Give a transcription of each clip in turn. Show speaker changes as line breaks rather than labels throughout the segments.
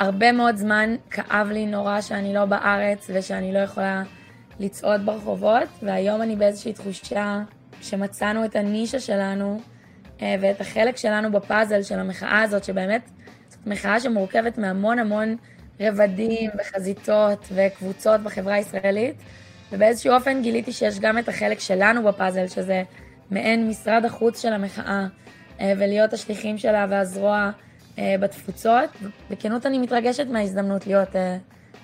הרבה מאוד זמן כאב לי נורא שאני לא בארץ ושאני לא יכולה לצעוד ברחובות, והיום אני באיזושהי תחושה שמצאנו את הנישה שלנו אה, ואת החלק שלנו בפאזל של המחאה הזאת, שבאמת זאת מחאה שמורכבת מהמון המון רבדים וחזיתות וקבוצות בחברה הישראלית, ובאיזשהו אופן גיליתי שיש גם את החלק שלנו בפאזל, שזה מעין משרד החוץ של המחאה, אה, ולהיות השליחים שלה והזרוע בתפוצות. בכנות אני מתרגשת מההזדמנות להיות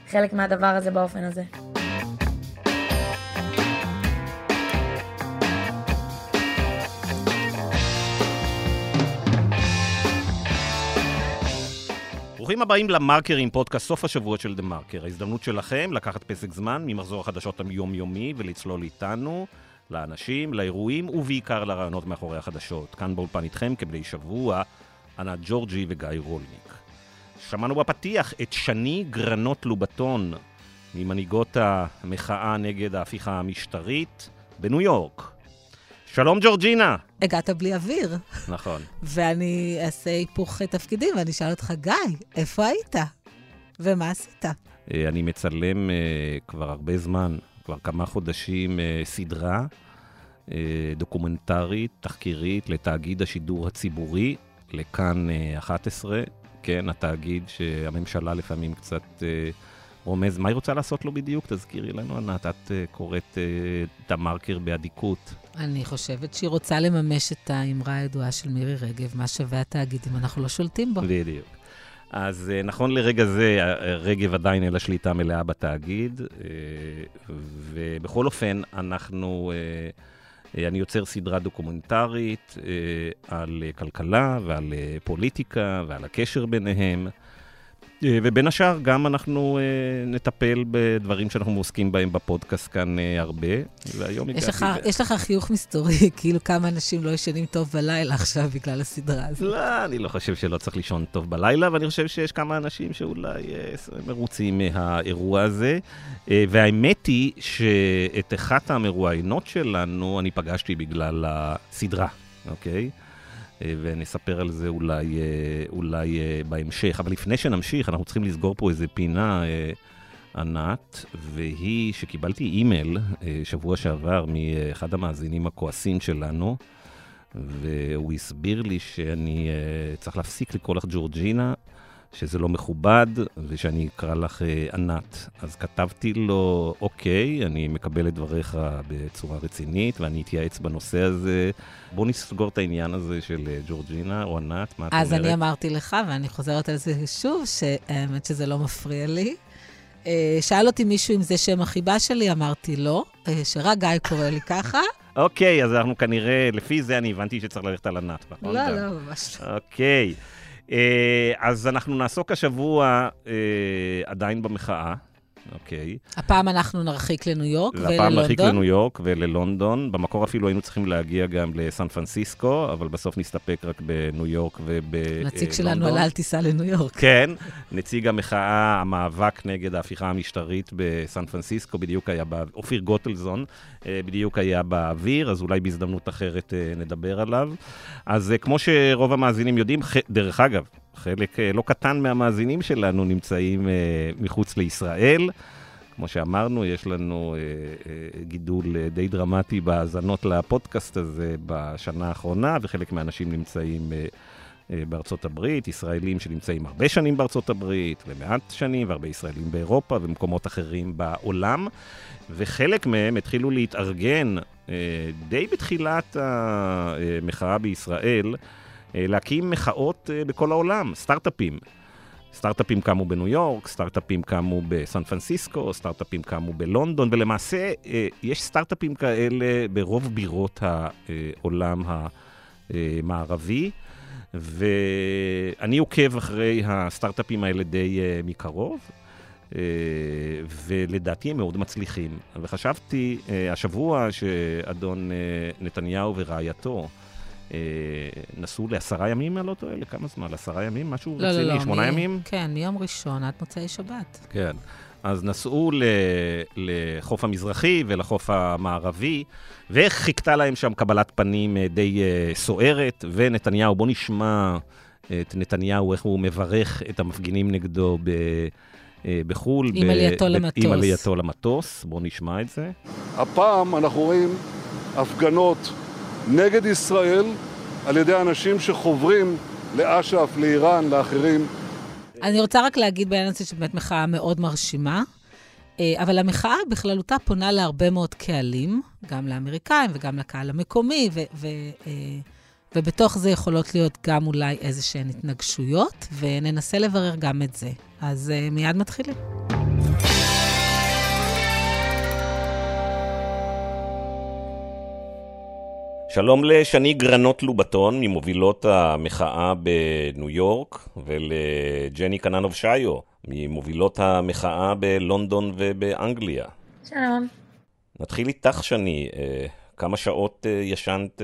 חלק מהדבר הזה באופן הזה.
ברוכים הבאים למרקרים, פודקאסט סוף השבוע של דה מרקר. ההזדמנות שלכם לקחת פסק זמן ממחזור החדשות היומיומי ולצלול איתנו לאנשים, לאירועים ובעיקר לרעיונות מאחורי החדשות. כאן באולפן איתכם כבני שבוע, ענת ג'ורג'י וגיא רולניק. שמענו בפתיח את שני גרנות לובטון, ממנהיגות המחאה נגד ההפיכה המשטרית בניו יורק. שלום ג'ורג'ינה.
הגעת בלי אוויר.
נכון.
ואני אעשה היפוך תפקידים ואני אשאל אותך, גיא, איפה היית? ומה עשית?
אה, אני מצלם uh, כבר הרבה זמן, כבר כמה חודשים, uh, סדרה uh, דוקומנטרית, תחקירית, לתאגיד השידור הציבורי, לכאן uh, 11, כן, התאגיד שהממשלה לפעמים קצת... Uh, רומז, מה היא רוצה לעשות לו בדיוק? תזכירי לנו, ענת, את uh, קוראת את המרקר באדיקות.
אני חושבת שהיא רוצה לממש את האמרה הידועה של מירי רגב, מה שווה התאגיד אם אנחנו לא שולטים בו.
בדיוק. אז נכון לרגע זה, רגב עדיין אין לה שליטה מלאה בתאגיד, ובכל אופן, אנחנו... Uh, אני יוצר סדרה דוקומנטרית uh, על כלכלה ועל uh, פוליטיקה ועל הקשר ביניהם. אה, ובין השאר, גם אנחנו uh, נטפל בדברים שאנחנו עוסקים בהם בפודקאסט כאן uh, הרבה,
והיום הגעתי... לך, ב... יש לך חיוך מסתורי, כאילו כמה אנשים לא ישנים טוב בלילה עכשיו בגלל הסדרה הזאת.
לא, אני לא חושב שלא צריך לישון טוב בלילה, ואני חושב שיש כמה אנשים שאולי מרוצים מהאירוע הזה. והאמת היא שאת אחת המרואיינות שלנו אני פגשתי בגלל הסדרה, אוקיי? Okay? אה, ונספר על זה אולי, אה, אולי אה, בהמשך. אבל לפני שנמשיך, אנחנו צריכים לסגור פה איזה פינה, ענת, והיא שקיבלתי אימייל שבוע שעבר מאחד המאזינים הכועסים שלנו, והוא הסביר לי שאני צריך להפסיק לקרוא לך ג'ורג'ינה. שזה לא מכובד, ושאני אקרא לך אה, ענת. אז כתבתי לו, אוקיי, אני מקבל את דבריך בצורה רצינית, ואני אתייעץ בנושא הזה. בוא נסגור את העניין הזה של אה, ג'ורג'ינה או ענת, מה את אומרת?
אז אני אמרתי לך, ואני חוזרת על זה שוב, שהאמת שזה לא מפריע לי. אה, שאל אותי מישהו אם זה שם החיבה שלי, אמרתי לא, שרק גיא קורא לי ככה.
אוקיי, אז אנחנו כנראה, לפי זה אני הבנתי שצריך ללכת על ענת,
נכון? לא, לא, ממש
לא. אוקיי. אה, אז אנחנו נעסוק השבוע אה, עדיין במחאה. אוקיי.
הפעם אנחנו נרחיק לניו יורק וללונדון.
הפעם נרחיק לניו יורק וללונדון. במקור אפילו היינו צריכים להגיע גם לסן פרנסיסקו, אבל בסוף נסתפק רק בניו יורק ובלונדון.
נציג שלנו על אל תיסע לניו יורק.
כן, נציג המחאה, המאבק נגד ההפיכה המשטרית בסן פרנסיסקו, בדיוק היה, אופיר גוטלזון, אה, בדיוק היה באוויר, אז אולי בהזדמנות אחרת אה, נדבר עליו. אז אה, כמו שרוב המאזינים יודעים, דרך אגב, חלק אה, לא קטן מהמאזינים שלנו נמצאים אה, מחוץ לישראל. כמו שאמרנו, יש לנו אה, גידול די דרמטי בהאזנות לפודקאסט הזה בשנה האחרונה, וחלק מהאנשים נמצאים בארצות הברית, ישראלים שנמצאים הרבה שנים בארצות הברית, ומעט שנים, והרבה ישראלים באירופה ומקומות אחרים בעולם. וחלק מהם התחילו להתארגן די בתחילת המחאה בישראל. אה, להקים מחאות אה, בכל העולם, סטארט-אפים. סטארט-אפים קמו בניו יורק, סטארט-אפים קמו בסן פרנסיסקו, סטארט-אפים קמו בלונדון, ולמעשה אה, יש סטארט-אפים כאלה ברוב בירות העולם המערבי, ואני עוקב אחרי הסטארט-אפים האלה די מקרוב. ולדעתי הם מאוד מצליחים. וחשבתי השבוע שאדון נתניהו ורעייתו, נסעו לעשרה ימים, אני לא טועה, לכמה זמן? לעשרה ימים? משהו
לא,
רציני?
לא,
לא, שמונה
מ...
ימים?
כן, מיום ראשון עד מוצאי שבת.
כן. אז נסעו ל... לחוף המזרחי ולחוף המערבי, וחיכתה להם שם קבלת פנים אה, די uh, סוערת, ונתניהו, בוא נשמע את נתניהו, איך הוא מברך את המפגינים נגדו ב... אה, בחו"ל.
עם עלייתו למטוס.
עם עלייתו למטוס. בואו נשמע את זה.
הפעם אנחנו רואים הפגנות נגד ישראל על ידי אנשים שחוברים לאש"ף, לאיראן, לאחרים.
אני רוצה רק להגיד בעניין הזה שבאמת מחאה מאוד מרשימה, אה, אבל המחאה בכללותה פונה להרבה מאוד קהלים, גם לאמריקאים וגם לקהל המקומי, ו- ו- אה, ובתוך זה יכולות להיות גם אולי איזה שהן התנגשויות, וננסה לברר גם את זה. אז uh, מיד מתחילים.
שלום לשני גרנות לובטון, ממובילות המחאה בניו יורק, ולג'ני קננוב שיו, ממובילות המחאה בלונדון ובאנגליה.
שלום.
נתחיל איתך, שני. אה, כמה שעות אה, ישנת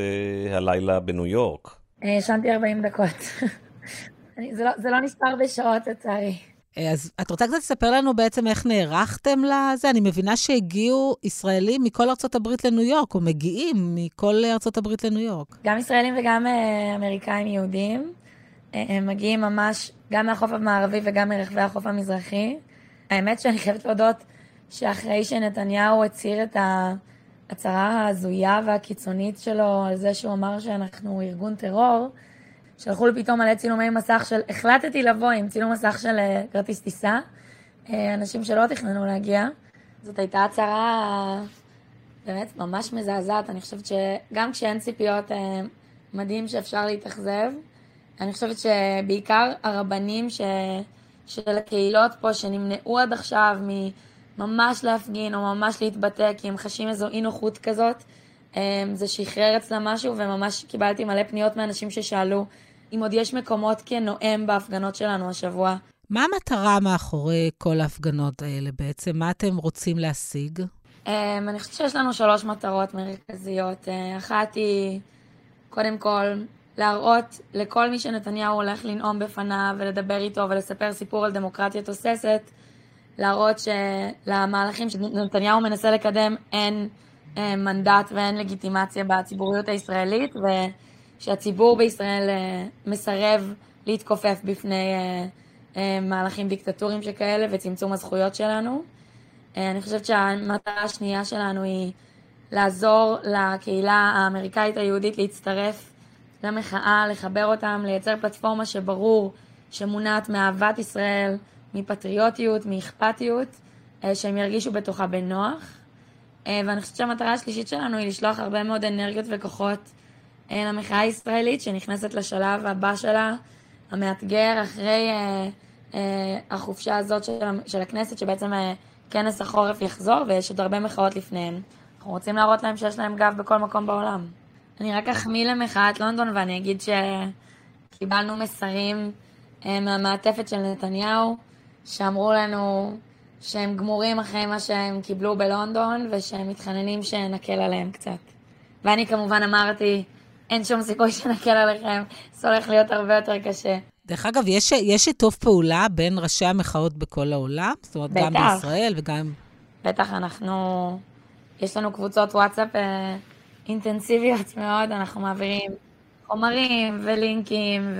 הלילה בניו יורק?
ישנתי 40 דקות. זה, לא, זה לא נספר בשעות, לצערי.
אה, אז את רוצה קצת לספר לנו בעצם איך נערכתם לזה? אני מבינה שהגיעו ישראלים מכל ארצות הברית לניו יורק, או מגיעים מכל ארצות הברית לניו יורק.
גם ישראלים וגם uh, אמריקאים יהודים. Uh, הם מגיעים ממש גם מהחוף המערבי וגם מרחבי החוף המזרחי. האמת שאני חייבת להודות שאחרי שנתניהו הצהיר את ההצהרה ההזויה והקיצונית שלו על זה שהוא אמר שאנחנו ארגון טרור, שלחו לי פתאום מלא צילומי מסך של, החלטתי לבוא עם צילום מסך של אה, כרטיס טיסה, אה, אנשים שלא תכננו להגיע. זאת הייתה הצהרה באמת ממש מזעזעת, אני חושבת שגם כשאין ציפיות, אה, מדהים שאפשר להתאכזב. אני חושבת שבעיקר הרבנים ש... של הקהילות פה, שנמנעו עד עכשיו ממש להפגין או ממש להתבטא, כי הם חשים איזו אי נוחות כזאת, זה שחרר אצלם משהו, וממש קיבלתי מלא פניות מאנשים ששאלו אם עוד יש מקומות כנואם בהפגנות שלנו השבוע.
מה המטרה מאחורי כל ההפגנות האלה בעצם? מה אתם רוצים להשיג?
Um, אני חושבת שיש לנו שלוש מטרות מרכזיות. Uh, אחת היא, קודם כל, להראות לכל מי שנתניהו הולך לנאום בפניו ולדבר איתו ולספר סיפור על דמוקרטיה תוססת, להראות שלמהלכים שנתניהו מנסה לקדם אין uh, מנדט ואין לגיטימציה בציבוריות הישראלית, ו... שהציבור בישראל אה, מסרב להתכופף בפני אה, אה, מהלכים דיקטטוריים שכאלה וצמצום הזכויות שלנו. אני חושבת שהמטרה השנייה שלנו היא לעזור לקהילה האמריקאית היהודית להצטרף למחאה, לחבר אותם, לייצר פלטפורמה שברור שמונעת מאהבת ישראל, מפטריוטיות, מאכפתיות, שהם ירגישו בתוכה בנוח. ואני חושבת שהמטרה השלישית שלנו היא לשלוח הרבה מאוד אנרגיות וכוחות למחאה הישראלית שנכנסת לשלב הבא שלה, המאתגר, אחרי אה, אה, החופשה הזאת של, של הכנסת, שבעצם אה, כנס החורף יחזור, ויש עוד הרבה מחאות לפניהן. אנחנו רוצים להראות להם שיש להם גב בכל מקום בעולם. אני רק אחמיא למחאת לונדון ואני אגיד שקיבלנו מסרים אה, מהמעטפת של נתניהו, שאמרו לנו שהם גמורים אחרי מה שהם קיבלו בלונדון, ושהם מתחננים שנקל עליהם קצת. ואני כמובן אמרתי, אין שום סיכוי שנקל עליכם, זה הולך להיות הרבה יותר קשה.
דרך אגב, יש, יש שיתוף פעולה בין ראשי המחאות בכל העולם? זאת אומרת, בטח. גם בישראל וגם...
בטח, אנחנו... יש לנו קבוצות וואטסאפ אה, אינטנסיביות מאוד, אנחנו מעבירים חומרים ולינקים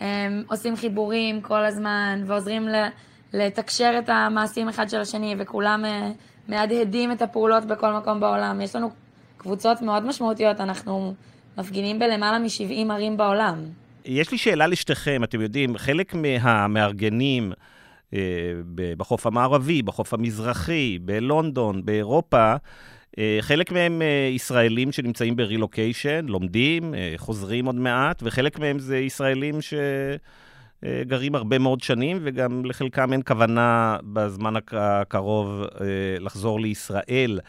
ועושים אה, חיבורים כל הזמן ועוזרים ל, לתקשר את המעשים אחד של השני וכולם אה, מהדהדים את הפעולות בכל מקום בעולם. יש לנו קבוצות מאוד משמעותיות, אנחנו מפגינים בלמעלה מ-70 ערים בעולם.
יש לי שאלה לשתיכם, אתם יודעים, חלק מהמארגנים אה, בחוף המערבי, בחוף המזרחי, בלונדון, באירופה, אה, חלק מהם אה, ישראלים שנמצאים ברילוקיישן, לומדים, אה, חוזרים עוד מעט, וחלק מהם זה ישראלים ש... אה, גרים הרבה מאוד שנים, וגם לחלקם אין כוונה בזמן הקרוב אה, לחזור לישראל.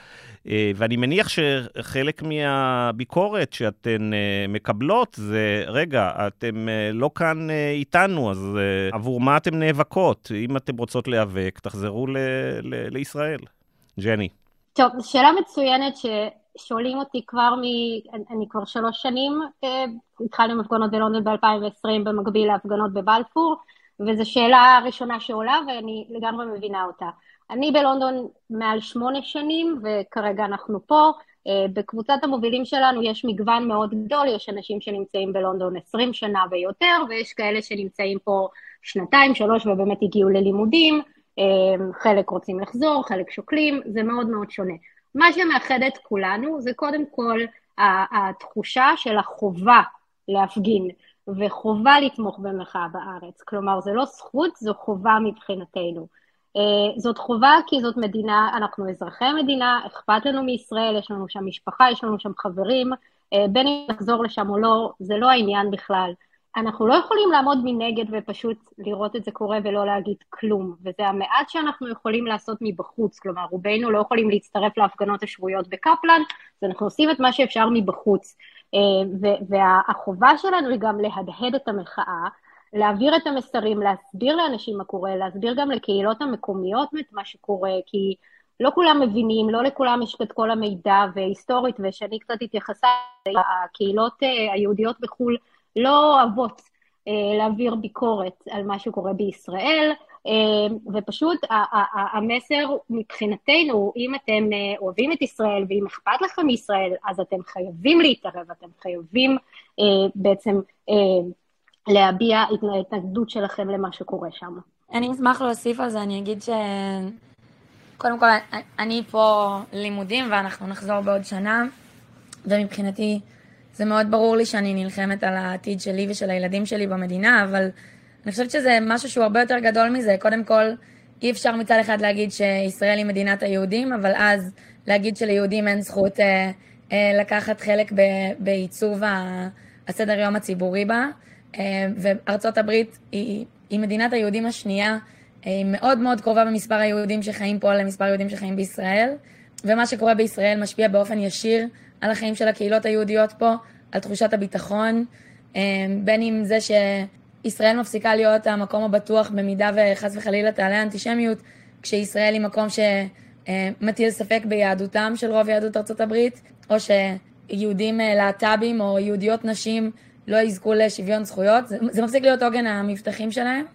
אה, ואני מניח שחלק מהביקורת שאתן מקבלות זה, רגע, אתם לא כאן איתנו, אז עבור מה אתן נאבקות? אם אתן רוצות להיאבק, תחזרו ל- ל- לישראל. ג'ני.
טוב, שאלה מצוינת ש... שואלים אותי כבר מ... אני כבר שלוש שנים, אה, התחלנו עם הפגנות בלונדון ב-2020 במקביל להפגנות בבלפור, וזו שאלה ראשונה שעולה ואני לגמרי מבינה אותה. אני בלונדון מעל שמונה שנים וכרגע אנחנו פה. בקבוצת המובילים שלנו יש מגוון מאוד גדול, יש אנשים שנמצאים בלונדון 20 שנה ויותר, ויש כאלה שנמצאים פה שנתיים, שלוש, ובאמת הגיעו ללימודים, חלק רוצים לחזור, חלק שוקלים, זה מאוד מאוד שונה. מה שמאחד את כולנו זה קודם כל התחושה של החובה להפגין, וחובה לתמוך במחאה בארץ. כלומר, זה לא זכות, זו חובה מבחינתנו. Uh, זאת חובה כי זאת מדינה, אנחנו אזרחי המדינה, אכפת לנו מישראל, יש לנו שם משפחה, יש לנו שם חברים, uh, בין אם נחזור לשם או לא, זה לא העניין בכלל. אנחנו לא יכולים לעמוד מנגד ופשוט לראות את זה קורה ולא להגיד כלום, וזה המעט שאנחנו יכולים לעשות מבחוץ, כלומר רובנו לא יכולים להצטרף להפגנות השבועיות בקפלן, אז אנחנו עושים את מה שאפשר מבחוץ. אה, והחובה שלנו היא גם להדהד את המחאה, להעביר את המסרים, להסביר לאנשים מה קורה, להסביר גם לקהילות המקומיות את מה שקורה, כי לא כולם מבינים, לא לכולם יש את כל המידע, והיסטורית, ושאני קצת התייחסה, הקהילות אה, היהודיות בחו"ל לא אוהבות אה, להעביר ביקורת על מה שקורה בישראל, אה, ופשוט המסר מבחינתנו, אם אתם אה, אוהבים את ישראל ואם אכפת לכם מישראל, אז אתם חייבים להתערב, אתם חייבים בעצם להביע את ההתנגדות שלכם למה שקורה שם.
אני אשמח להוסיף על זה, אני אגיד ש... קודם כל, אני פה לימודים ואנחנו נחזור בעוד שנה, ומבחינתי זה מאוד ברור לי שאני נלחמת על העתיד שלי ושל הילדים שלי במדינה, אבל אני חושבת שזה משהו שהוא הרבה יותר גדול מזה. קודם כל, אי אפשר מצד אחד להגיד שישראל היא מדינת היהודים, אבל אז להגיד שליהודים אין זכות אה, אה, לקחת חלק ב, בעיצוב הסדר יום הציבורי בה. אה, וארצות הברית היא, היא מדינת היהודים השנייה, אה, היא מאוד מאוד קרובה במספר היהודים שחיים פה למספר היהודים שחיים בישראל, ומה שקורה בישראל משפיע באופן ישיר על החיים של הקהילות היהודיות פה, על תחושת הביטחון, אה, בין אם זה שישראל מפסיקה להיות המקום הבטוח במידה וחס וחלילה תעלה אנטישמיות, כשישראל היא מקום שמטיל ספק ביהדותם של רוב יהדות ארצות הברית, או שיהודים אה, להט"בים או יהודיות נשים לא יזכו לשוויון זכויות, זה, מפסיק להיות עוגן המבטחים שלהם.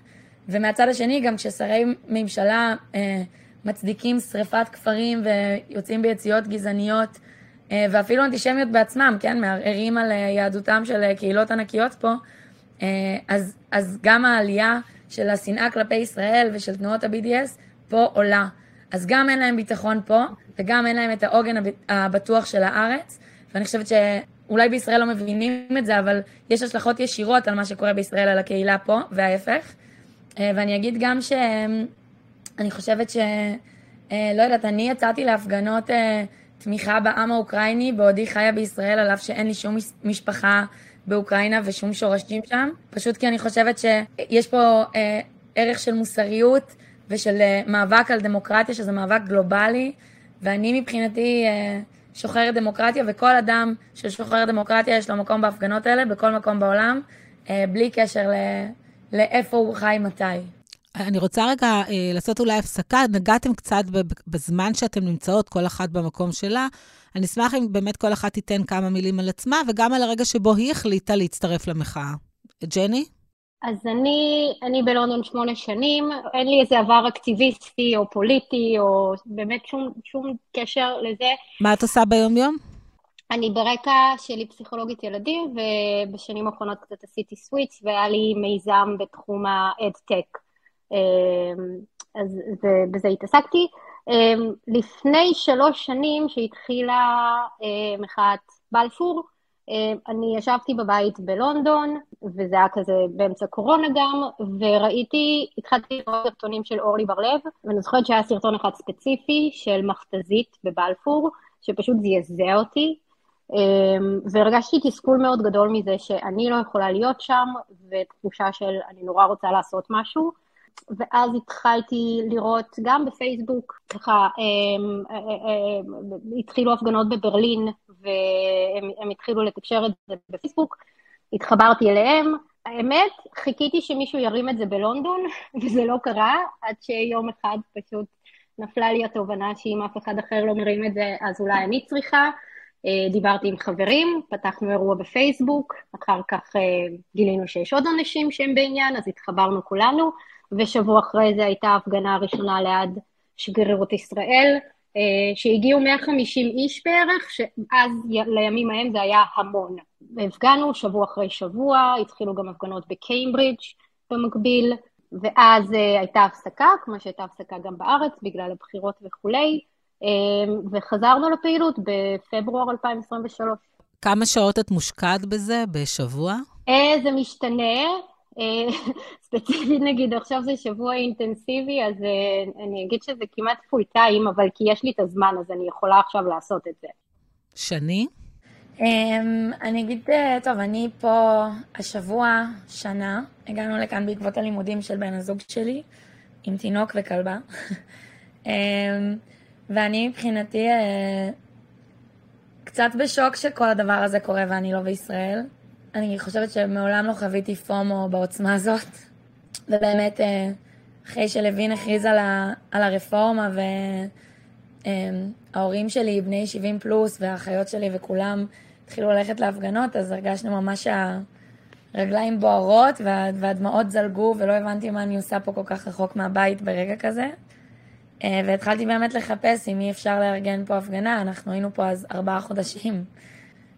ומהצד השני, גם כששרי ממשלה אה, מצדיקים שריפת כפרים ויוצאים ביציאות גזעניות אה, ואפילו אנטישמיות בעצמם, כן, מערערים על אה, יהדותם של אה, קהילות ענקיות פה, אז, אז גם העלייה של השנאה כלפי ישראל ושל תנועות ה-BDS פה עולה. אז גם אין להם ביטחון פה, וגם אין להם את העוגן הבטוח של הארץ, ואני חושבת שאולי בישראל לא מבינים את זה, אבל יש השלכות ישירות על מה שקורה בישראל, על הקהילה פה, וההפך. ואני אגיד גם שאני חושבת ש... לא יודעת, אני יצאתי להפגנות תמיכה בעם האוקראיני בעודי חיה בישראל, על אף שאין לי שום משפחה באוקראינה ושום שורשים שם. פשוט כי אני חושבת שיש פה אה, ערך של מוסריות ושל אה, מאבק על דמוקרטיה, שזה מאבק גלובלי, ואני מבחינתי אה, שוחרת דמוקרטיה, וכל אדם ששוחר דמוקרטיה יש לו מקום בהפגנות האלה, בכל מקום בעולם, אה, בלי קשר ל, לאיפה הוא חי מתי.
אני רוצה רגע אה, לעשות אולי הפסקה. נגעתם קצת בזמן שאתן נמצאות, כל אחת במקום שלה. אני אשמח אם באמת כל אחת תיתן כמה מילים על עצמה, וגם על הרגע שבו היא החליטה להצטרף למחאה. ג'ני?
אז אני, אני בלונדון שמונה שנים, אין לי איזה עבר אקטיביסטי או פוליטי, או באמת שום, שום קשר לזה.
מה את עושה ביום-יום?
אני ברקע שלי פסיכולוגית ילדים, ובשנים האחרונות קצת עשיתי סוויץ', והיה לי מיזם בתחום האד-טק. אמ, אז בזה התעסקתי. אמ, לפני שלוש שנים שהתחילה אה, מחאת בלפור, אמ, אני ישבתי בבית בלונדון, וזה היה כזה באמצע קורונה גם, וראיתי, התחלתי לראות סרטונים של אורלי בר-לב, ואני זוכרת שהיה סרטון אחד ספציפי של מכתזית בבלפור, שפשוט זעזע אותי, והרגשתי תסכול מאוד גדול מזה שאני לא יכולה להיות שם, ותחושה של אני נורא רוצה לעשות משהו. ואז התחלתי לראות גם בפייסבוק, ככה, הם, הם, הם, התחילו הפגנות בברלין והם התחילו לתקשר את זה בפייסבוק, התחברתי אליהם. האמת, חיכיתי שמישהו ירים את זה בלונדון, וזה לא קרה, עד שיום אחד פשוט נפלה לי התובנה שאם אף אחד אחר לא מרים את זה, אז אולי אני צריכה. אה, דיברתי עם חברים, פתחנו אירוע בפייסבוק, אחר כך אה, גילינו שיש עוד אנשים שהם בעניין, אז התחברנו כולנו. ושבוע אחרי זה הייתה ההפגנה הראשונה ליד שגרירות ישראל, שהגיעו 150 איש בערך, שאז לימים ההם זה היה המון. והפגנו שבוע אחרי שבוע, התחילו גם הפגנות בקיימברידג' במקביל, ואז הייתה הפסקה, כמו שהייתה הפסקה גם בארץ, בגלל הבחירות וכולי, וחזרנו לפעילות בפברואר 2023.
כמה שעות את מושקעת בזה בשבוע?
זה משתנה. ספציפית נגיד, עכשיו זה שבוע אינטנסיבי, אז אני אגיד שזה כמעט פול טיים, אבל כי יש לי את הזמן, אז אני יכולה עכשיו לעשות את זה.
שני?
אני אגיד, טוב, אני פה השבוע, שנה, הגענו לכאן בעקבות הלימודים של בן הזוג שלי, עם תינוק וכלבה. ואני מבחינתי קצת בשוק שכל הדבר הזה קורה ואני לא בישראל. אני חושבת שמעולם לא חוויתי פומו בעוצמה הזאת, ובאמת, אחרי שלוין הכריז על, ה, על הרפורמה, וההורים שלי, בני 70 פלוס, והאחיות שלי וכולם התחילו ללכת להפגנות, אז הרגשנו ממש שהרגליים בוערות, והדמעות זלגו, ולא הבנתי מה אני עושה פה כל כך רחוק מהבית ברגע כזה. והתחלתי באמת לחפש אם אי אפשר לארגן פה הפגנה, אנחנו היינו פה אז ארבעה חודשים.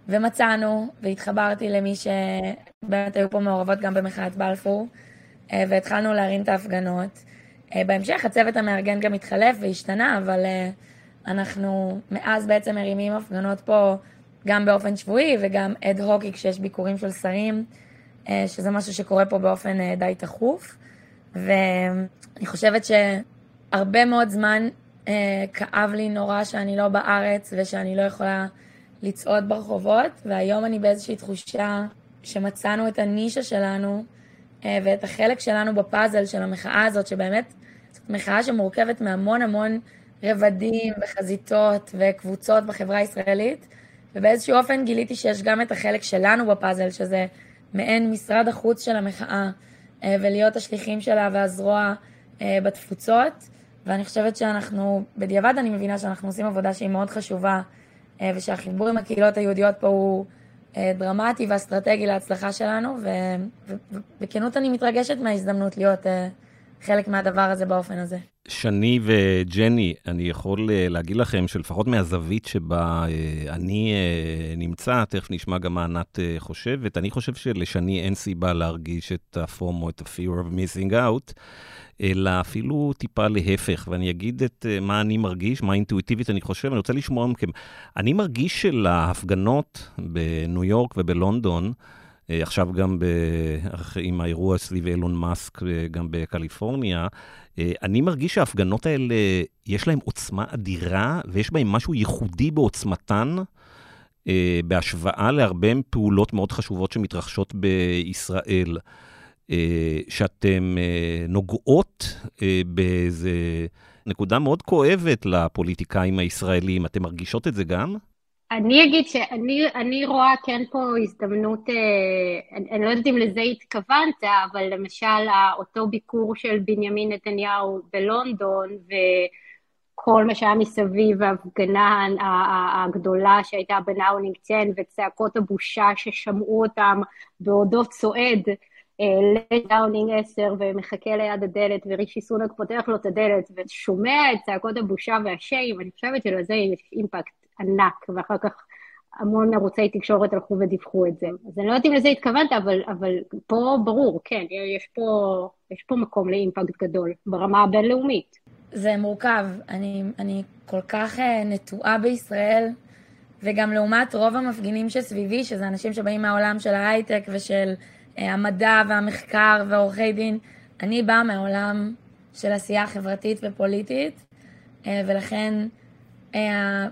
ומצאנו, והתחברתי למי שבאמת היו פה מעורבות גם במחאת בלפור, והתחלנו להרים את ההפגנות. בהמשך הצוות המארגן גם התחלף והשתנה, אבל אנחנו מאז בעצם מרימים הפגנות פה גם באופן שבועי וגם אד הוקי כשיש ביקורים של שרים, שזה משהו שקורה פה באופן די תכוף. ואני חושבת שהרבה מאוד זמן כאב לי נורא שאני לא בארץ ושאני לא יכולה לצעוד ברחובות, והיום אני באיזושהי תחושה שמצאנו את הנישה שלנו ואת החלק שלנו בפאזל של המחאה הזאת, שבאמת זאת מחאה שמורכבת מהמון המון רבדים וחזיתות וקבוצות בחברה הישראלית, ובאיזשהו אופן גיליתי שיש גם את החלק שלנו בפאזל, שזה מעין משרד החוץ של המחאה, ולהיות השליחים שלה והזרוע בתפוצות, ואני חושבת שאנחנו, בדיעבד אני מבינה שאנחנו עושים עבודה שהיא מאוד חשובה, ושהחיבור עם הקהילות היהודיות פה הוא דרמטי ואסטרטגי להצלחה שלנו, ובכנות אני מתרגשת מההזדמנות להיות חלק מהדבר הזה באופן הזה.
שני וג'ני, אני יכול להגיד לכם שלפחות מהזווית שבה אני נמצא, תכף נשמע גם מה ענת חושבת, אני חושב שלשני אין סיבה להרגיש את הפומו, את ה-fear of missing out, אלא אפילו טיפה להפך, ואני אגיד את מה אני מרגיש, מה אינטואיטיבית אני חושב, אני רוצה לשמוע מכם. אני מרגיש שלהפגנות בניו יורק ובלונדון, עכשיו גם ב... עם האירוע סביב אילון מאסק, גם בקליפורניה, אני מרגיש שההפגנות האלה, יש להן עוצמה אדירה, ויש בהן משהו ייחודי בעוצמתן, בהשוואה להרבה פעולות מאוד חשובות שמתרחשות בישראל. שאתן נוגעות באיזה נקודה מאוד כואבת לפוליטיקאים הישראלים. אתן מרגישות את זה גם?
אני אגיד שאני רואה כן פה הזדמנות, אני, אני לא יודעת אם לזה התכוונת, אבל למשל אותו ביקור של בנימין נתניהו בלונדון, וכל מה שהיה מסביב, ההפגנה הגדולה שהייתה בנאונינג 10, וצעקות הבושה ששמעו אותם בעודו צועד, לדאונינג 10 ומחכה ליד הדלת ורישי סונק פותח לו את הדלת ושומע את צעקות הבושה וה shame, אני חושבת שלזה יש אימפקט ענק, ואחר כך המון ערוצי תקשורת הלכו ודיווחו את זה. אז אני לא יודעת אם לזה התכוונת, אבל, אבל פה ברור, כן, יש פה, יש פה מקום לאימפקט גדול ברמה הבינלאומית.
זה מורכב. אני, אני כל כך נטועה בישראל, וגם לעומת רוב המפגינים שסביבי, שזה אנשים שבאים מהעולם של ההייטק ושל המדע והמחקר ועורכי דין, אני באה מהעולם של עשייה חברתית ופוליטית, ולכן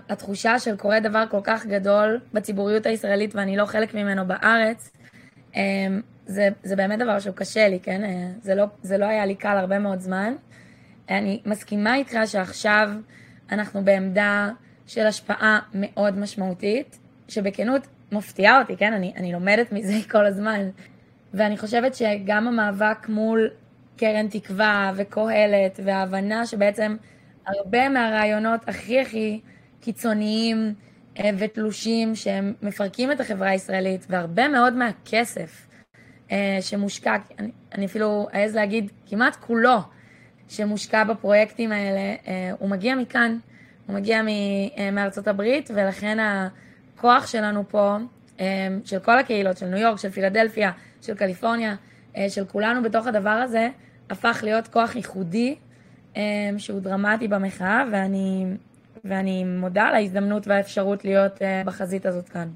התחושה של קורה דבר כל כך גדול בציבוריות הישראלית ואני לא חלק ממנו בארץ, זה, זה באמת דבר שהוא קשה לי, כן? זה לא, זה לא היה לי קל הרבה מאוד זמן. אני מסכימה איתך שעכשיו אנחנו בעמדה של השפעה מאוד משמעותית, שבכנות מפתיעה אותי, כן? אני, אני לומדת מזה כל הזמן. ואני חושבת שגם המאבק מול קרן תקווה וקהלת, וההבנה שבעצם הרבה מהרעיונות הכי הכי קיצוניים ותלושים שהם מפרקים את החברה הישראלית, והרבה מאוד מהכסף שמושקע, אני, אני אפילו אעז להגיד כמעט כולו, שמושקע בפרויקטים האלה, הוא מגיע מכאן, הוא מגיע מארצות הברית, ולכן הכוח שלנו פה, של כל הקהילות, של ניו יורק, של פילדלפיה, של קליפורניה, של כולנו בתוך הדבר הזה, הפך להיות כוח ייחודי שהוא דרמטי במחאה, ואני, ואני מודה על ההזדמנות והאפשרות להיות בחזית הזאת כאן.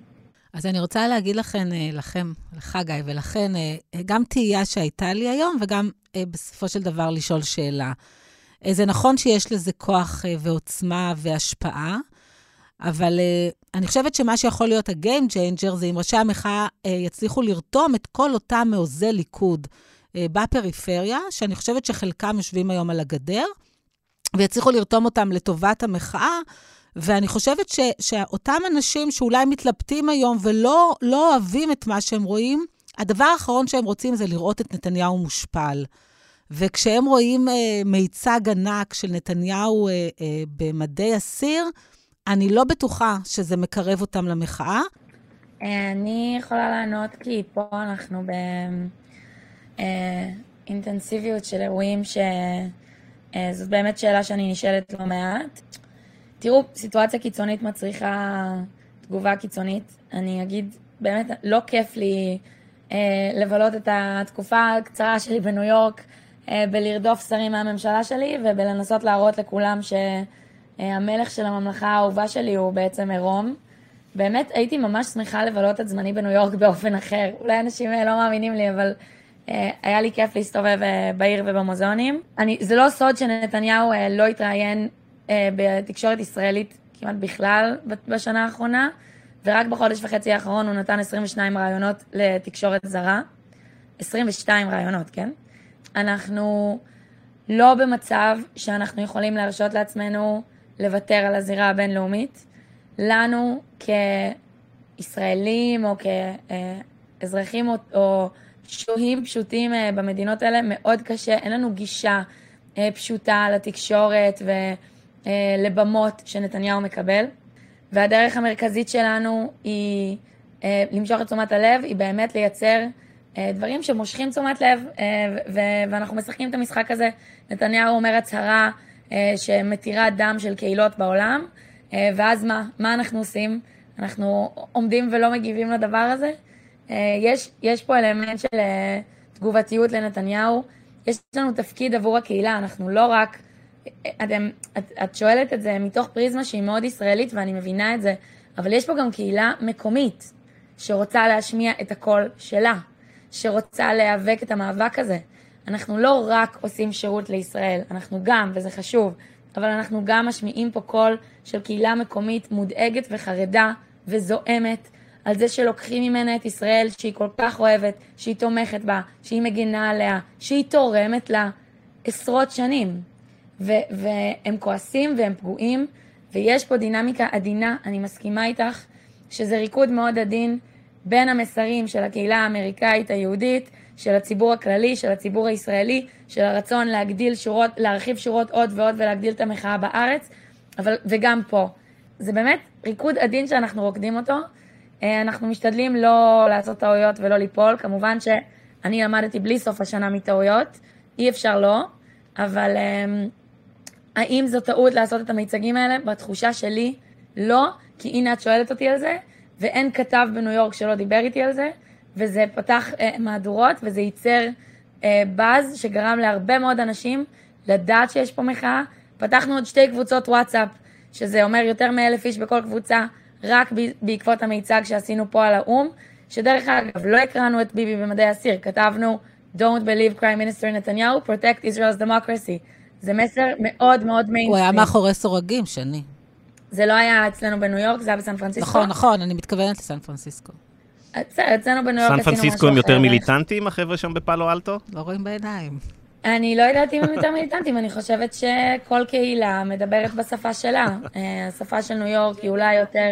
אז אני רוצה להגיד לכם, לכם, לך גיא ולכן, גם תהייה שהייתה לי היום, וגם בסופו של דבר לשאול שאלה. זה נכון שיש לזה כוח ועוצמה והשפעה, אבל אני חושבת שמה שיכול להיות ה-game changer זה אם ראשי המחאה יצליחו לרתום את כל אותם מעוזי ליכוד בפריפריה, שאני חושבת שחלקם יושבים היום על הגדר, ויצליחו לרתום אותם לטובת המחאה, ואני חושבת ש, שאותם אנשים שאולי מתלבטים היום ולא לא אוהבים את מה שהם רואים, הדבר האחרון שהם רוצים זה לראות את נתניהו מושפל. וכשהם רואים אה, מיצג ענק של נתניהו אה, אה, במדי אסיר, אני לא בטוחה שזה מקרב אותם למחאה.
אני יכולה לענות כי פה אנחנו באינטנסיביות של אירועים שזאת באמת שאלה שאני נשאלת לא מעט. תראו, סיטואציה קיצונית מצריכה תגובה קיצונית. אני אגיד, באמת, לא כיף לי אה, לבלות את התקופה הקצרה שלי בניו יורק אה, בלרדוף שרים מהממשלה שלי ובלנסות להראות לכולם שהמלך של הממלכה האהובה שלי הוא בעצם עירום. באמת, הייתי ממש שמחה לבלות את זמני בניו יורק באופן אחר. אולי אנשים לא מאמינים לי, אבל אה, היה לי כיף להסתובב אה, בעיר ובמוזיאונים. אני, זה לא סוד שנתניהו אה, לא התראיין אה, בתקשורת ישראלית כמעט בכלל בשנה האחרונה, ורק בחודש וחצי האחרון הוא נתן 22 רעיונות לתקשורת זרה. 22 רעיונות, כן? אנחנו לא במצב שאנחנו יכולים להרשות לעצמנו לוותר על הזירה הבינלאומית. לנו כישראלים או כאזרחים או, או שוהים פשוטים אה, במדינות האלה מאוד קשה, אין לנו גישה אה, פשוטה לתקשורת ו... אה, שנתניהו מקבל, והדרך המרכזית שלנו היא למשוך את תשומת הלב, היא באמת לייצר דברים שמושכים תשומת לב, ואנחנו משחקים את המשחק הזה. נתניהו אומר הצהרה שמתירה דם של קהילות בעולם, ואז מה? מה אנחנו עושים? אנחנו עומדים ולא מגיבים לדבר הזה? יש, יש פה אלמנט של תגובתיות לנתניהו. יש לנו תפקיד עבור הקהילה, אנחנו לא רק אתם, את, את שואלת את זה מתוך פריזמה שהיא מאוד ישראלית ואני מבינה את זה, אבל יש פה גם קהילה מקומית שרוצה להשמיע את הקול שלה, שרוצה להיאבק את המאבק הזה. אנחנו לא רק עושים שירות לישראל, אנחנו גם, וזה חשוב, אבל אנחנו גם משמיעים פה קול של קהילה מקומית מודאגת וחרדה וזועמת על זה שלוקחים ממנה את ישראל שהיא כל כך אוהבת, שהיא תומכת בה, שהיא מגינה עליה, שהיא תורמת לה עשרות שנים. ו- והם כועסים והם פגועים, ויש פה דינמיקה עדינה, אני מסכימה איתך, שזה ריקוד מאוד עדין בין המסרים של הקהילה האמריקאית היהודית, של הציבור הכללי, של הציבור הישראלי, של הרצון להגדיל שורות, להרחיב שורות עוד ועוד ולהגדיל את המחאה בארץ, אבל, וגם פה. זה באמת ריקוד עדין שאנחנו רוקדים אותו. אה, אנחנו משתדלים לא לעשות טעויות ולא ליפול. כמובן שאני למדתי בלי סוף השנה מטעויות, אי אפשר לא, אבל אמ, האם זו טעות לעשות את המיצגים האלה? בתחושה שלי, לא, כי הנה את שואלת אותי על זה, ואין כתב בניו יורק שלא דיבר איתי על זה, וזה פתח אה, מהדורות, וזה ייצר אה, באז שגרם להרבה מאוד אנשים לדעת שיש פה מחאה. פתחנו עוד שתי קבוצות וואטסאפ, שזה אומר יותר מאלף איש בכל קבוצה, רק בעקבות המיצג שעשינו פה על האו"ם, שדרך אגב, לא הקראנו את ביבי במדעי אסיר, כתבנו Don't believe Prime Minister נתניהו, protect Israel's democracy. זה מסר מאוד מאוד מיינסטרים.
הוא היה מאחורי סורגים, שני.
זה לא היה אצלנו בניו יורק, זה היה בסן פרנסיסקו.
נכון, נכון, אני מתכוונת לסן פרנסיסקו.
בסדר, אצלנו בניו יורק
עשינו משהו אחר. סן פרנסיסקו הם יותר מיליטנטים, החבר'ה שם בפאלו אלטו?
לא רואים בעיניים.
אני לא יודעת אם הם יותר מיליטנטים, אני חושבת שכל קהילה מדברת בשפה שלה. אה, השפה של ניו יורק היא אולי יותר,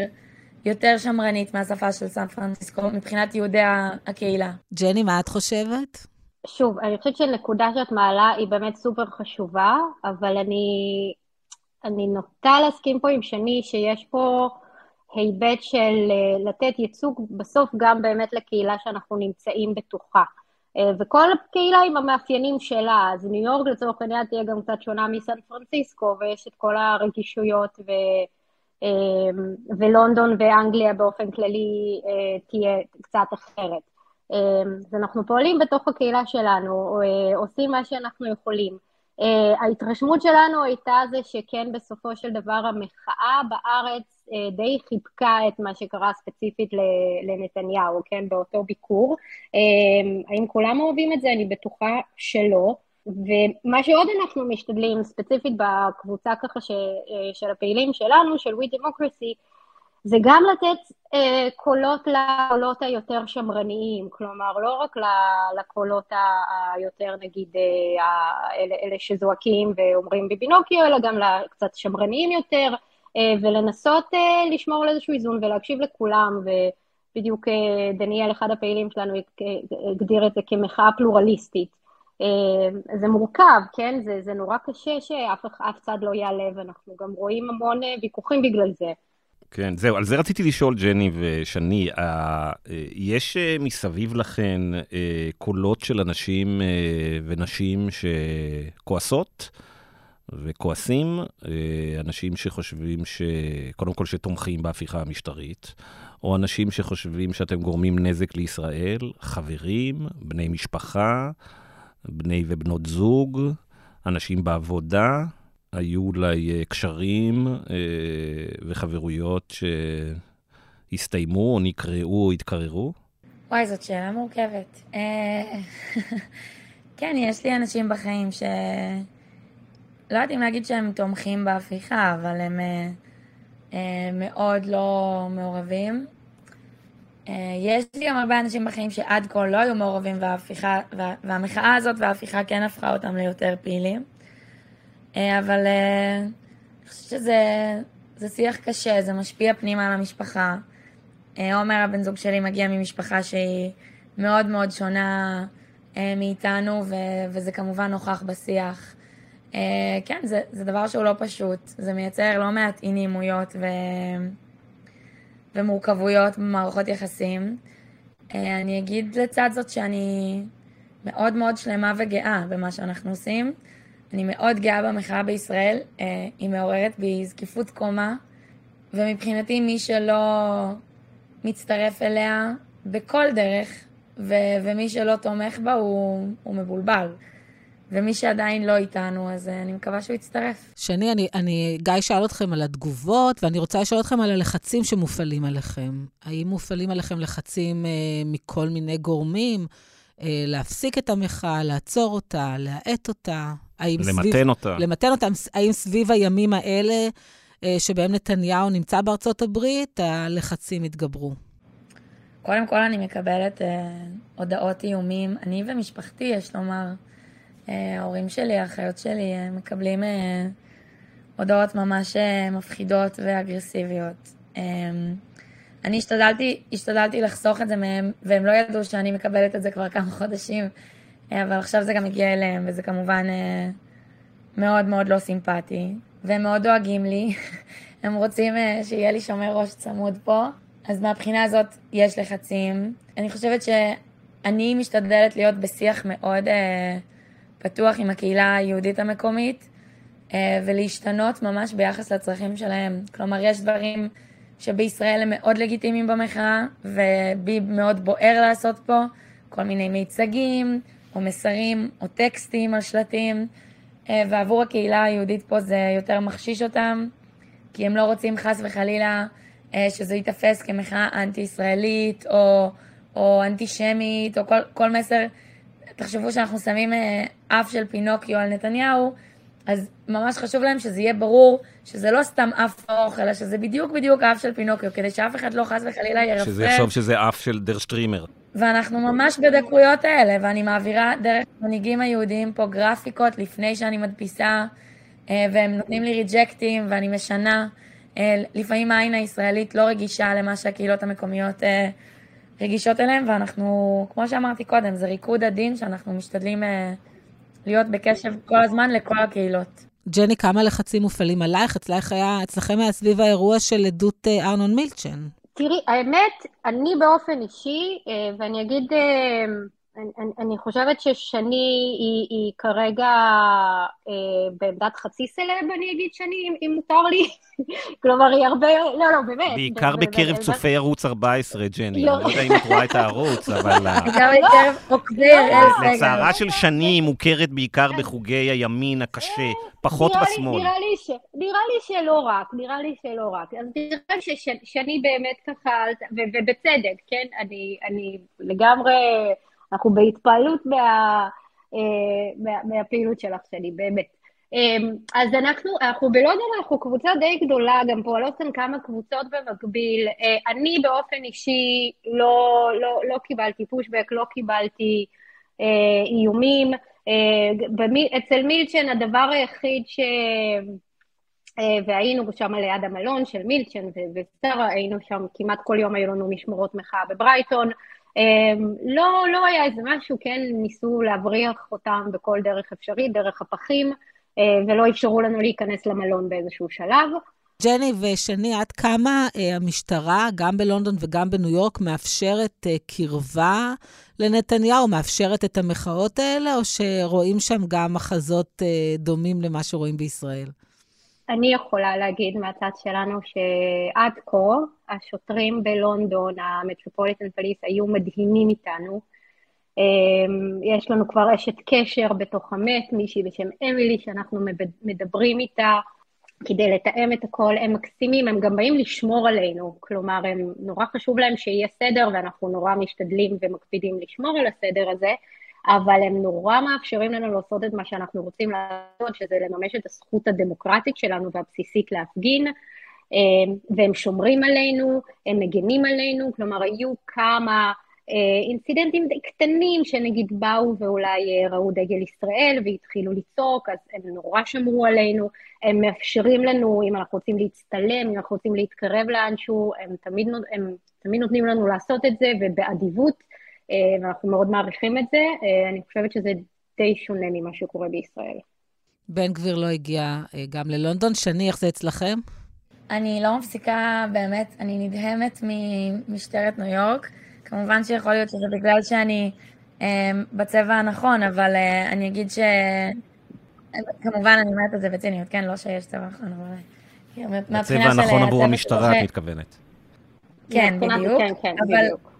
יותר שמרנית מהשפה של סן פרנסיסקו, מבחינת יהודי הקהילה.
ג'ני, מה את חושבת?
שוב, אני חושבת שנקודה שאת מעלה היא באמת סופר חשובה, אבל אני, אני נוטה להסכים פה עם שני שיש פה היבט של אה, לתת ייצוג בסוף גם באמת לקהילה שאנחנו נמצאים בתוכה. וכל קהילה עם המאפיינים שלה, אז ניו יורק לצורך העניין תהיה גם קצת שונה מסן פרנסיסקו, ויש את כל הרגישויות, ו, ולונדון ואנגליה באופן כללי תהיה קצת אחרת. אז אנחנו פועלים בתוך הקהילה שלנו, עושים מה שאנחנו יכולים. ההתרשמות שלנו הייתה זה שכן בסופו של דבר המחאה בארץ די חיבקה את מה שקרה ספציפית לנתניהו, כן, באותו ביקור. Uh, האם כולם אוהבים את זה? אני בטוחה שלא. ומה שעוד אנחנו משתדלים, ספציפית בקבוצה ככה ש, של הפעילים שלנו, של We Democracy, זה גם לתת אה, קולות לקולות היותר שמרניים, כלומר לא רק לקולות היותר נגיד אה, אלה, אלה שזועקים ואומרים בבינוקיו, אלא גם לקצת שמרניים יותר, אה, ולנסות אה, לשמור על איזשהו איזון ולהקשיב לכולם, ובדיוק אה, דניאל, אחד הפעילים שלנו, הגדיר את זה כמחאה פלורליסטית. אה, זה מורכב, כן? זה, זה נורא קשה שאף צד לא יעלה, ואנחנו גם רואים המון אה, ויכוחים בגלל זה.
כן, זהו, על זה רציתי לשאול, ג'ני ושני, אה, יש אה, מסביב לכן אה, קולות של אנשים ונשים שכועסות וכועסים, אנשים שחושבים ש... קודם כל שתומכים בהפיכה המשטרית, או אנשים שחושבים שאתם גורמים נזק לישראל, חברים, בני משפחה, בני ובנות זוג, אנשים בעבודה. היו אולי אה, קשרים אה, וחברויות שהסתיימו או נקראו או התקררו?
וואי, זאת שאלה מורכבת. אה, כן, יש לי אנשים בחיים ש... לא יודעת אם להגיד שהם תומכים בהפיכה, אבל הם מאוד לא מעורבים. יש לי גם הרבה אנשים בחיים שעד כה לא היו מעורבים בהפיכה, והמחאה הזאת וההפיכה כן הפכה אותם ליותר פעילים. אה, אבל אה, אני חושבת שזה שיח קשה, זה משפיע פנימה על המשפחה. אה, עומר, הבן זוג שלי, מגיע ממשפחה שהיא מאוד מאוד שונה מאיתנו, וזה כמובן נוכח בשיח. כן, זה, זה דבר שהוא לא פשוט, זה מייצר לא מעט אי נעימויות ו... ומורכבויות במערכות יחסים. אני אגיד לצד זאת שאני מאוד מאוד שלמה וגאה במה שאנחנו עושים. אני מאוד גאה במחאה בישראל, אה, היא מעוררת בי זקיפות קומה, ומבחינתי מי שלא מצטרף אליה בכל דרך, ו- ומי שלא תומך בה הוא, הוא מבולבל. ומי שעדיין לא איתנו, אז אה, אני מקווה שהוא יצטרף.
שני, אני, אני, גיא שאל אתכם על התגובות, ואני רוצה לשאול אתכם על הלחצים שמופעלים עליכם. האם מופעלים עליכם לחצים אה, מכל מיני גורמים? אה, להפסיק את המחאה, לעצור אותה, להאט אותה?
למתן סביב, אותה.
למתן אותה. האם סביב הימים האלה, אה, שבהם נתניהו נמצא בארצות הברית, הלחצים התגברו?
קודם כל אני מקבלת אה, הודעות איומים. אני ומשפחתי, יש לומר, ההורים שלי, האחיות שלי, אה, מקבלים אה, הודעות ממש אה, מפחידות ואגרסיביות. אה, אני השתדלתי, השתדלתי לחסוך את זה מהם, והם לא ידעו שאני מקבלת את זה כבר כמה חודשים, אה, אבל עכשיו זה גם הגיע אליהם, וזה כמובן אה, מאוד מאוד לא סימפטי, והם מאוד דואגים לי, הם רוצים אה, שיהיה לי שומר ראש צמוד פה, אז מהבחינה הזאת יש לחצים. אני חושבת שאני משתדלת להיות בשיח מאוד פתוח עם הקהילה היהודית המקומית, ולהשתנות ממש ביחס לצרכים שלהם. כלומר, יש דברים... שבישראל הם מאוד לגיטימיים במחאה, ובי מאוד בוער לעשות פה כל מיני מיצגים, או מסרים, או טקסטים על שלטים, אה, ועבור הקהילה היהודית פה זה יותר מחשיש אותם, כי הם לא רוצים חס וחלילה אה, שזה ייתפס כמחאה אנטי-ישראלית, או, או אנטישמית, או כל, כל מסר. תחשבו שאנחנו שמים אה, אף של פינוקיו על נתניהו, אז ממש חשוב להם שזה יהיה ברור שזה לא סתם אף ארוך, אלא שזה בדיוק בדיוק האף של פינוקיו, כדי שאף אחד לא חס וחלילה ירפרף.
שזה יחשוב שזה אף של דר שטרימר.
ואנחנו ממש בדקויות האלה, ואני מעבירה דרך המנהיגים היהודיים פה גרפיקות לפני שאני מדפיסה, אה, והם נותנים לי ריג'קטים ואני משנה. אה, לפעמים העין הישראלית לא רגישה למה שהקהילות המקומיות רגישות אליהם, ואנחנו, כמו שאמרתי קודם, זה ריקוד עדין שאנחנו משתדלים להיות בקשב כל הזמן לכל הקהילות.
ג'ני, כמה לחצים מופעלים עלייך? אצלך היה, אצלכם היה סביב האירוע של עדות אה, ארנון מילצ'ן.
תראי, האמת, אני באופן אישי, אה, ואני אגיד, אה, אני, אני חושבת ששני היא, היא כרגע אה, בעמדת חצי סלב, אני אגיד שני, אם, אם מותר לי. כלומר, היא הרבה... לא, לא, באמת.
בעיקר בקרב צופי ערוץ 14, ג'ני. לא. אני לא יודע אם את רואה את הערוץ, אבל...
בעיקר בקרב עוקבי אראל
סגל. לצערה של שני היא מוכרת בעיקר בחוגי הימין הקשה, פחות בשמאל.
נראה לי שלא רק, נראה לי שלא רק. אז נראה ששני באמת ככה, ובצדק, כן? אני לגמרי... אנחנו בהתפעלות מה, אה, מה, מהפעילות שלך שלי, באמת. אמ, אז אנחנו, אנחנו בלונדון, אנחנו קבוצה די גדולה, גם פועלות כאן כמה קבוצות במקביל. אה, אני באופן אישי לא, לא, לא קיבלתי פושבק, לא קיבלתי אה, איומים. אצל מילצ'ן הדבר היחיד ש... והיינו שם ליד המלון של מילצ'ן ושרה, היינו שם כמעט כל יום היו לנו משמרות מחאה בברייטון. אמ, לא, לא היה איזה משהו, כן, ניסו להבריח אותם בכל דרך אפשרית, דרך הפחים, אה, ולא אפשרו לנו להיכנס למלון באיזשהו שלב.
ג'ני ושני, עד כמה אה, המשטרה, גם בלונדון וגם בניו יורק, מאפשרת אה, קרבה לנתניהו, מאפשרת את המחאות האלה, או שרואים שם גם מחזות אה, דומים למה שרואים בישראל?
אני יכולה להגיד מהצד שלנו שעד כה השוטרים בלונדון, המטרופוליטן פליס, היו מדהימים איתנו. אמ, יש לנו כבר אשת קשר בתוך המת, מישהי בשם אמילי, שאנחנו מדברים איתה כדי לתאם את הכל. הם מקסימים, הם גם באים לשמור עלינו. כלומר, הם, נורא חשוב להם שיהיה סדר, ואנחנו נורא משתדלים ומקפידים לשמור על הסדר הזה. אבל הם נורא מאפשרים לנו לעשות את מה שאנחנו רוצים לעשות, שזה לממש את הזכות הדמוקרטית שלנו והבסיסית להפגין, אה, והם שומרים עלינו, הם מגנים עלינו, כלומר היו כמה אה, אינסידנטים קטנים שנגיד באו ואולי אה, ראו דגל ישראל והתחילו לצעוק, אז הם נורא שמרו עלינו, הם מאפשרים לנו, אם אנחנו רוצים להצטלם, אם אנחנו רוצים להתקרב לאנשהו, הם תמיד, הם תמיד נותנים לנו לעשות את זה ובאדיבות. אה, ואנחנו מאוד מעריכים את זה. אה, אני חושבת שזה די שונה ממה שקורה בישראל.
בן גביר לא הגיע אה, גם ללונדון. שני, איך זה אצלכם?
אני לא מפסיקה, באמת, אני נדהמת ממשטרת ניו יורק. כמובן שיכול להיות שזה בגלל שאני אה, בצבע הנכון, אבל אה, אני אגיד ש... כמובן, אני אומרת את זה בציניות, כן? לא שיש צבע נכון, אבל...
הצבע הנכון עבור המשטרה, את מתכוונת.
כן, בדיוק. כן, כן, בדיוק.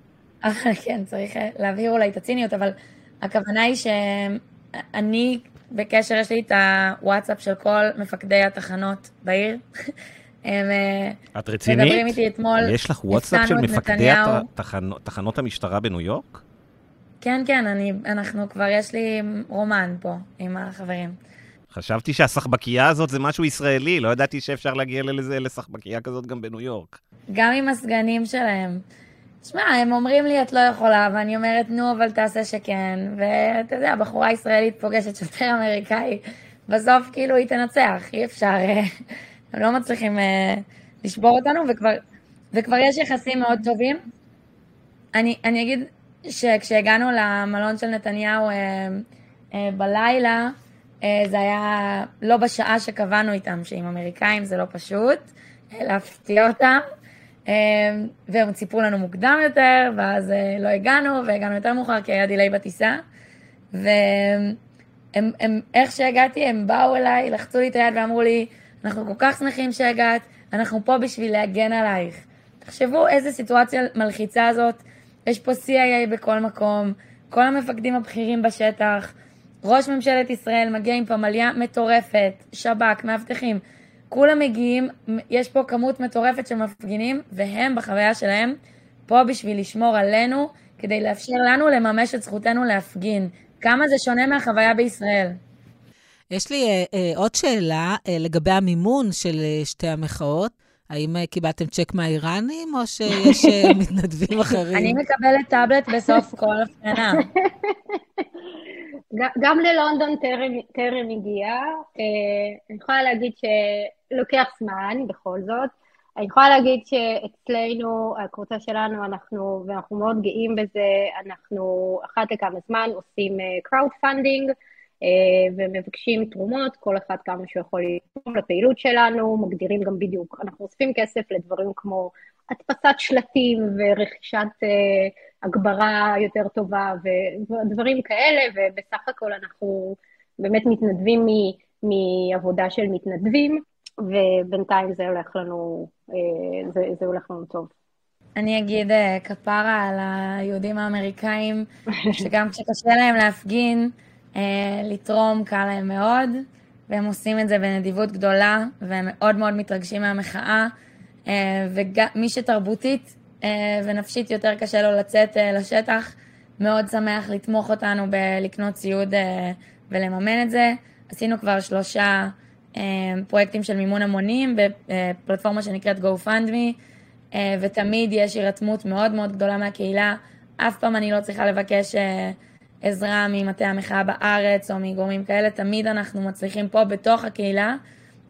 כן, צריך אה, להבהיר אולי את הציניות, אבל הכוונה היא שאני בקשר, יש לי את הוואטסאפ של כל מפקדי התחנות בעיר.
הם אה, את רצינית?
מדברים איתי אתמול.
יש לך וואטסאפ של מפקדי התחנות, תחנות המשטרה בניו יורק?
כן, כן, אני, אנחנו כבר, יש לי רומן פה עם החברים.
חשבתי שהסחבקייה הזאת זה משהו ישראלי, לא ידעתי שאפשר להגיע לזה, לסחבקייה כזאת גם בניו יורק.
גם עם הסגנים שלהם. שמע, הם אומרים לי, את לא יכולה, ואני אומרת, נו, אבל תעשה שכן. ואתה יודע, בחורה ישראלית פוגשת שוטר אמריקאי, בסוף כאילו היא תנצח, אי אפשר, אה, הם לא מצליחים אה, לשבור אותנו, וכבר, וכבר יש יחסים מאוד טובים. אני, אני אגיד שכשהגענו למלון של נתניהו אה, אה, בלילה, אה, זה היה לא בשעה שקבענו איתם, שעם אמריקאים זה לא פשוט, אה, להפתיע אותם. אמ, והם ציפו לנו מוקדם יותר, ואז אה, לא הגענו, והגענו יותר מאוחר כי היה דיליי בטיסה. והם, הם, איך שהגעתי, הם באו אליי, לחצו לי את היד ואמרו לי, אנחנו כל כך שמחים שהגעת, אנחנו פה בשביל להגן עלייך. תחשבו איזה סיטואציה מלחיצה זאת, יש פה CIA בכל מקום, כל המפקדים הבכירים בשטח, ראש ממשלת ישראל מגיע עם פמליה מטורפת, שב"כ, מאבטחים. כולם מגיעים, יש פה כמות מטורפת של מפגינים, והם בחוויה שלהם פה בשביל לשמור עלינו, כדי לאפשר לנו לממש את זכותנו להפגין. כמה זה שונה מהחוויה בישראל.
יש לי אה, אה, עוד שאלה אה, לגבי המימון של אה, שתי המחאות. האם אה, קיבלתם צ'ק מהאיראנים, או שיש אה, מתנדבים אחרים?
אני מקבלת טאבלט בסוף כל הפגנה.
גם ללונדון טרם הגיע. אה, אני יכולה להגיד שלוקח זמן, בכל זאת. אני יכולה להגיד שאצלנו, הקבוצה שלנו, אנחנו, ואנחנו מאוד גאים בזה, אנחנו אחת לכמה זמן עושים crowd funding, אה, ומבקשים תרומות, כל אחד כמה שהוא יכול לתרום לפעילות שלנו, מגדירים גם בדיוק, אנחנו אוספים כסף לדברים כמו הדפסת שלטים ורכישת הגברה יותר טובה ודברים כאלה, ובסך הכל אנחנו באמת מתנדבים מעבודה של מתנדבים, ובינתיים זה הולך לנו, זה, זה הולך לנו טוב.
אני אגיד כפרה על היהודים האמריקאים, שגם כשקשה להם להפגין, לתרום קל להם מאוד. והם עושים את זה בנדיבות גדולה, והם מאוד מאוד מתרגשים מהמחאה, אה, ומי שתרבותית אה, ונפשית יותר קשה לו לצאת אה, לשטח, מאוד שמח לתמוך אותנו בלקנות ציוד ולממן את זה. עשינו כבר שלושה פרויקטים של מימון המונים בפלטפורמה שנקראת GoFundMe, ותמיד יש הירתמות מאוד מאוד גדולה מהקהילה. אף פעם אני לא צריכה לבקש עזרה ממטה המחאה בארץ או מגורמים כאלה, תמיד אנחנו מצליחים פה בתוך הקהילה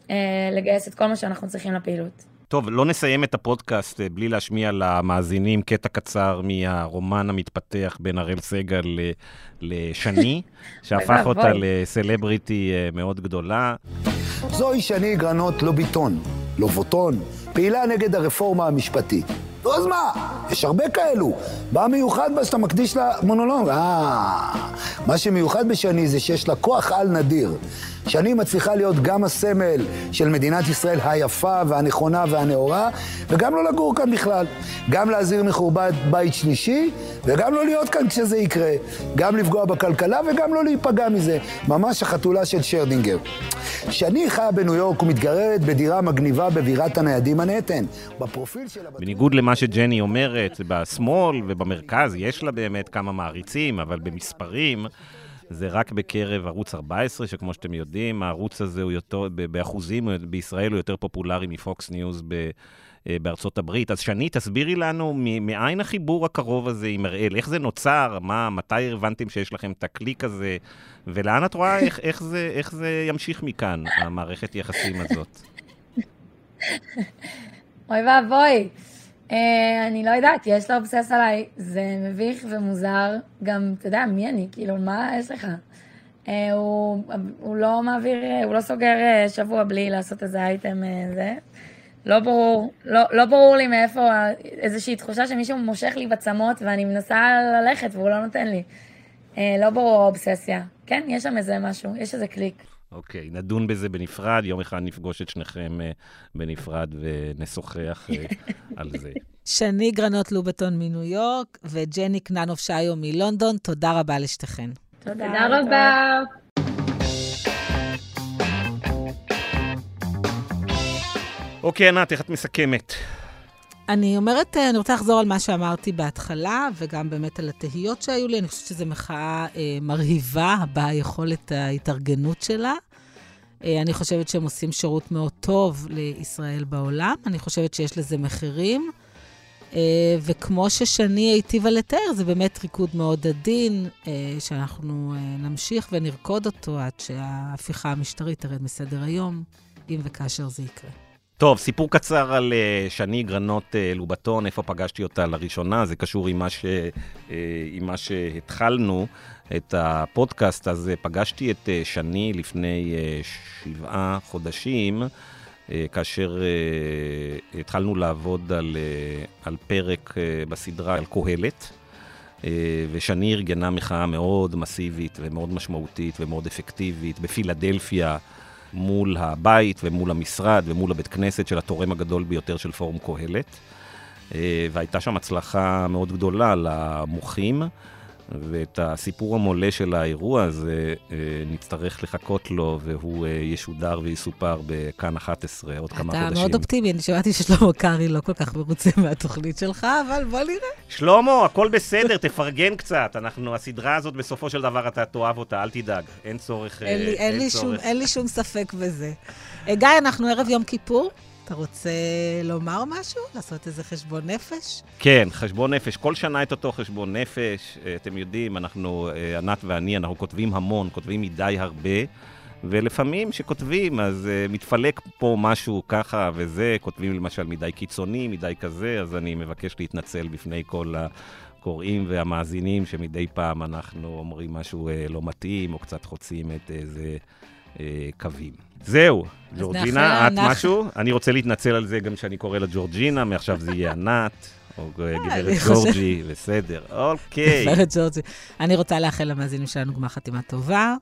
אה, לגייס את כל מה שאנחנו צריכים לפעילות.
טוב, לא נסיים את הפודקאסט אה, בלי להשמיע למאזינים קטע קצר מהרומן המתפתח בין הראל סגל לשני, שהפך אותה לסלבריטי אה, מאוד גדולה.
זוהי שני גרנות לוביטון, לובוטון, פעילה נגד הרפורמה המשפטית. נו, אז מה? יש הרבה כאלו. מה מיוחד בה שאתה מקדיש לה מונולוג? אה, מה שמיוחד בשני זה שיש לה כוח על נדיר. שני מצליחה להיות גם הסמל של מדינת ישראל היפה והנכונה והנאורה, וגם לא לגור כאן בכלל. גם להזהיר מחורבן בית שלישי, וגם לא להיות כאן כשזה יקרה. גם לפגוע בכלכלה וגם לא להיפגע מזה. ממש החתולה של שרדינגר. שני חיה בניו יורק ומתגררת בדירה מגניבה בבירת הניידים מנהטן. בפרופיל שלה...
בניגוד למה שג'ני אומרת, בשמאל ובמרכז יש לה באמת כמה מעריצים, אבל במספרים... זה רק בקרב ערוץ 14, שכמו שאתם יודעים, הערוץ הזה הוא יותר, באחוזים בישראל הוא יותר פופולרי מפוקס ניוז ב... אה, בארצות הברית. אז שני, תסבירי לנו מאין החיבור הקרוב הזה עם אראל, איך זה נוצר, מה, מתי הבנתם שיש לכם את הקליק הזה, ולאן את רואה איך, איך, זה, איך זה ימשיך מכאן, המערכת יחסים הזאת?
אוי ואבוי. אה, אני לא יודעת, יש לו obsess עליי, זה מביך ומוזר, גם, אתה יודע, מי אני? כאילו, מה יש לך? אה, הוא, הוא לא מעביר, הוא לא סוגר אה, שבוע בלי לעשות איזה אייטם זה. לא ברור, לא, לא ברור לי מאיפה איזושהי תחושה שמישהו מושך לי בצמות ואני מנסה ללכת והוא לא נותן לי. לא ברור האובססיה. כן, יש שם איזה משהו, יש איזה קליק.
אוקיי, נדון בזה בנפרד, יום אחד נפגוש את שניכם uh, בנפרד ונשוחח uh, על זה.
שני גרנות לובטון מניו יורק וג'ני קננוב שיו מלונדון, תודה רבה לשתיכן.
תודה, תודה רבה.
אוקיי, ענת, איך את מסכמת?
אני אומרת, אה, אני רוצה לחזור על מה שאמרתי בהתחלה, וגם באמת על התהיות שהיו לי. אני חושבת שזו מחאה אה, מרהיבה ביכולת ההתארגנות שלה. אה, אני חושבת שהם עושים שירות מאוד טוב לישראל בעולם. אני חושבת שיש לזה מחירים. אה, וכמו ששני היטיבה לתאר, זה באמת ריקוד מאוד עדין, אה, שאנחנו אה, נמשיך ונרקוד אותו עד שההפיכה המשטרית תרד מסדר היום, אם וכאשר זה יקרה.
טוב, סיפור קצר על uh, שני גרנות uh, לובטון, איפה פגשתי אותה לראשונה, זה קשור עם מה, ש, uh, עם מה שהתחלנו את הפודקאסט, uh, פגשתי את שני לפני שבעה חודשים, כאשר התחלנו לעבוד על, על פרק בסדרה על קהלת. ושני ארגנה מחאה מאוד מסיבית ומאוד משמעותית ומאוד אפקטיבית בפילדלפיה. מול הבית ומול המשרד ומול הבית כנסת של התורם הגדול ביותר של פורום קהלת. אה, והייתה שם הצלחה מאוד גדולה למוחים. ואת הסיפור המולה של האירוע הזה אה, נצטרך לחכות לו, והוא אה, ישודר ויסופר בכאן 11 עוד כמה חודשים.
אתה מאוד אופטימי, אני שמעתי ששלמה קרעי לא כל כך מרוצה מהתוכנית שלך, אבל בוא נראה.
שלמה, הכל בסדר, תפרגן קצת. אנחנו, הסדרה הזאת, בסופו של דבר אתה תאהב אותה, אל תדאג. אין צורך...
אין לי, אין אין לי, צורך. שום, אין לי שום ספק בזה. גיא, אנחנו ערב יום כיפור. אתה רוצה לומר משהו? לעשות איזה חשבון נפש?
כן, חשבון נפש. כל שנה את אותו חשבון נפש. אה, אתם יודעים, אנחנו, אה, ענת ואני, אנחנו כותבים המון, כותבים מדי הרבה. ולפעמים כשכותבים, אז uh, מתפלק פה משהו ככה וזה, כותבים למשל מדי קיצוני, מדי כזה, אז אני מבקש להתנצל בפני כל הקוראים והמאזינים, שמדי פעם אנחנו אומרים משהו uh, לא מתאים, או קצת חוצים את איזה uh, קווים. זהו, ג'ורג'ינה, את משהו? אני רוצה להתנצל על זה גם שאני קורא לה ג'ורג'ינה, מעכשיו זה יהיה ענת. או גברת ג'ורג'י, בסדר, אוקיי.
גברת ג'ורג'י. אני רוצה לאחל למאזינים שלנו גמר חתימה טובה,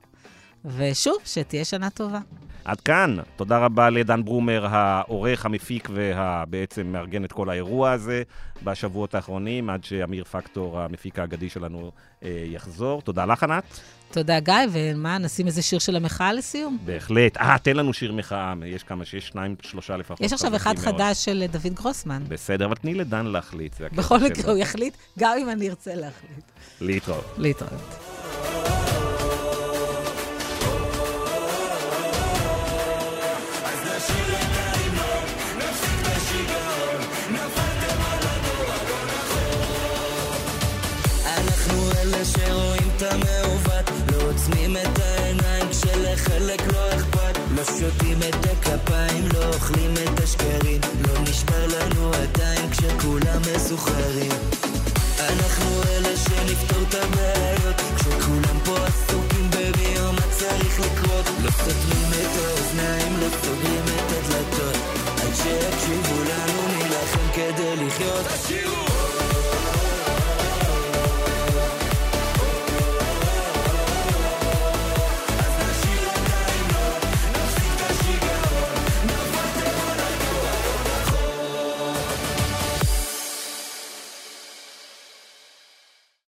ושוב, שתהיה שנה טובה.
עד כאן. תודה רבה לדן ברומר, העורך, המפיק והבעצם מארגן את כל האירוע הזה בשבועות האחרונים, עד שאמיר פקטור, המפיק האגדי שלנו, אה, יחזור. תודה לך, ענת.
תודה, גיא, ומה, נשים איזה שיר של המחאה לסיום?
בהחלט. אה, תן לנו שיר מחאה, יש כמה, שיש שניים, שלושה לפחות.
יש עכשיו אחד מאוד. חדש של דוד גרוסמן.
בסדר, אבל תני לדן להחליט.
בכל מקרה, הוא יחליט, גם אם אני ארצה להחליט.
להתראות.
להתראות. לא שותים את הכפיים, לא אוכלים את השקרים, לא נשבר לנו עדיין כשכולם מסוחרים. אנחנו אלה שנפתור את הבעיות, כשכולם פה עסוקים בביום מה צריך לקרות. לא סותמים את האוזניים, לא סוגרים את הדלתות, עד שיקשיבו לנו נילחם כדי לחיות. תשאירו!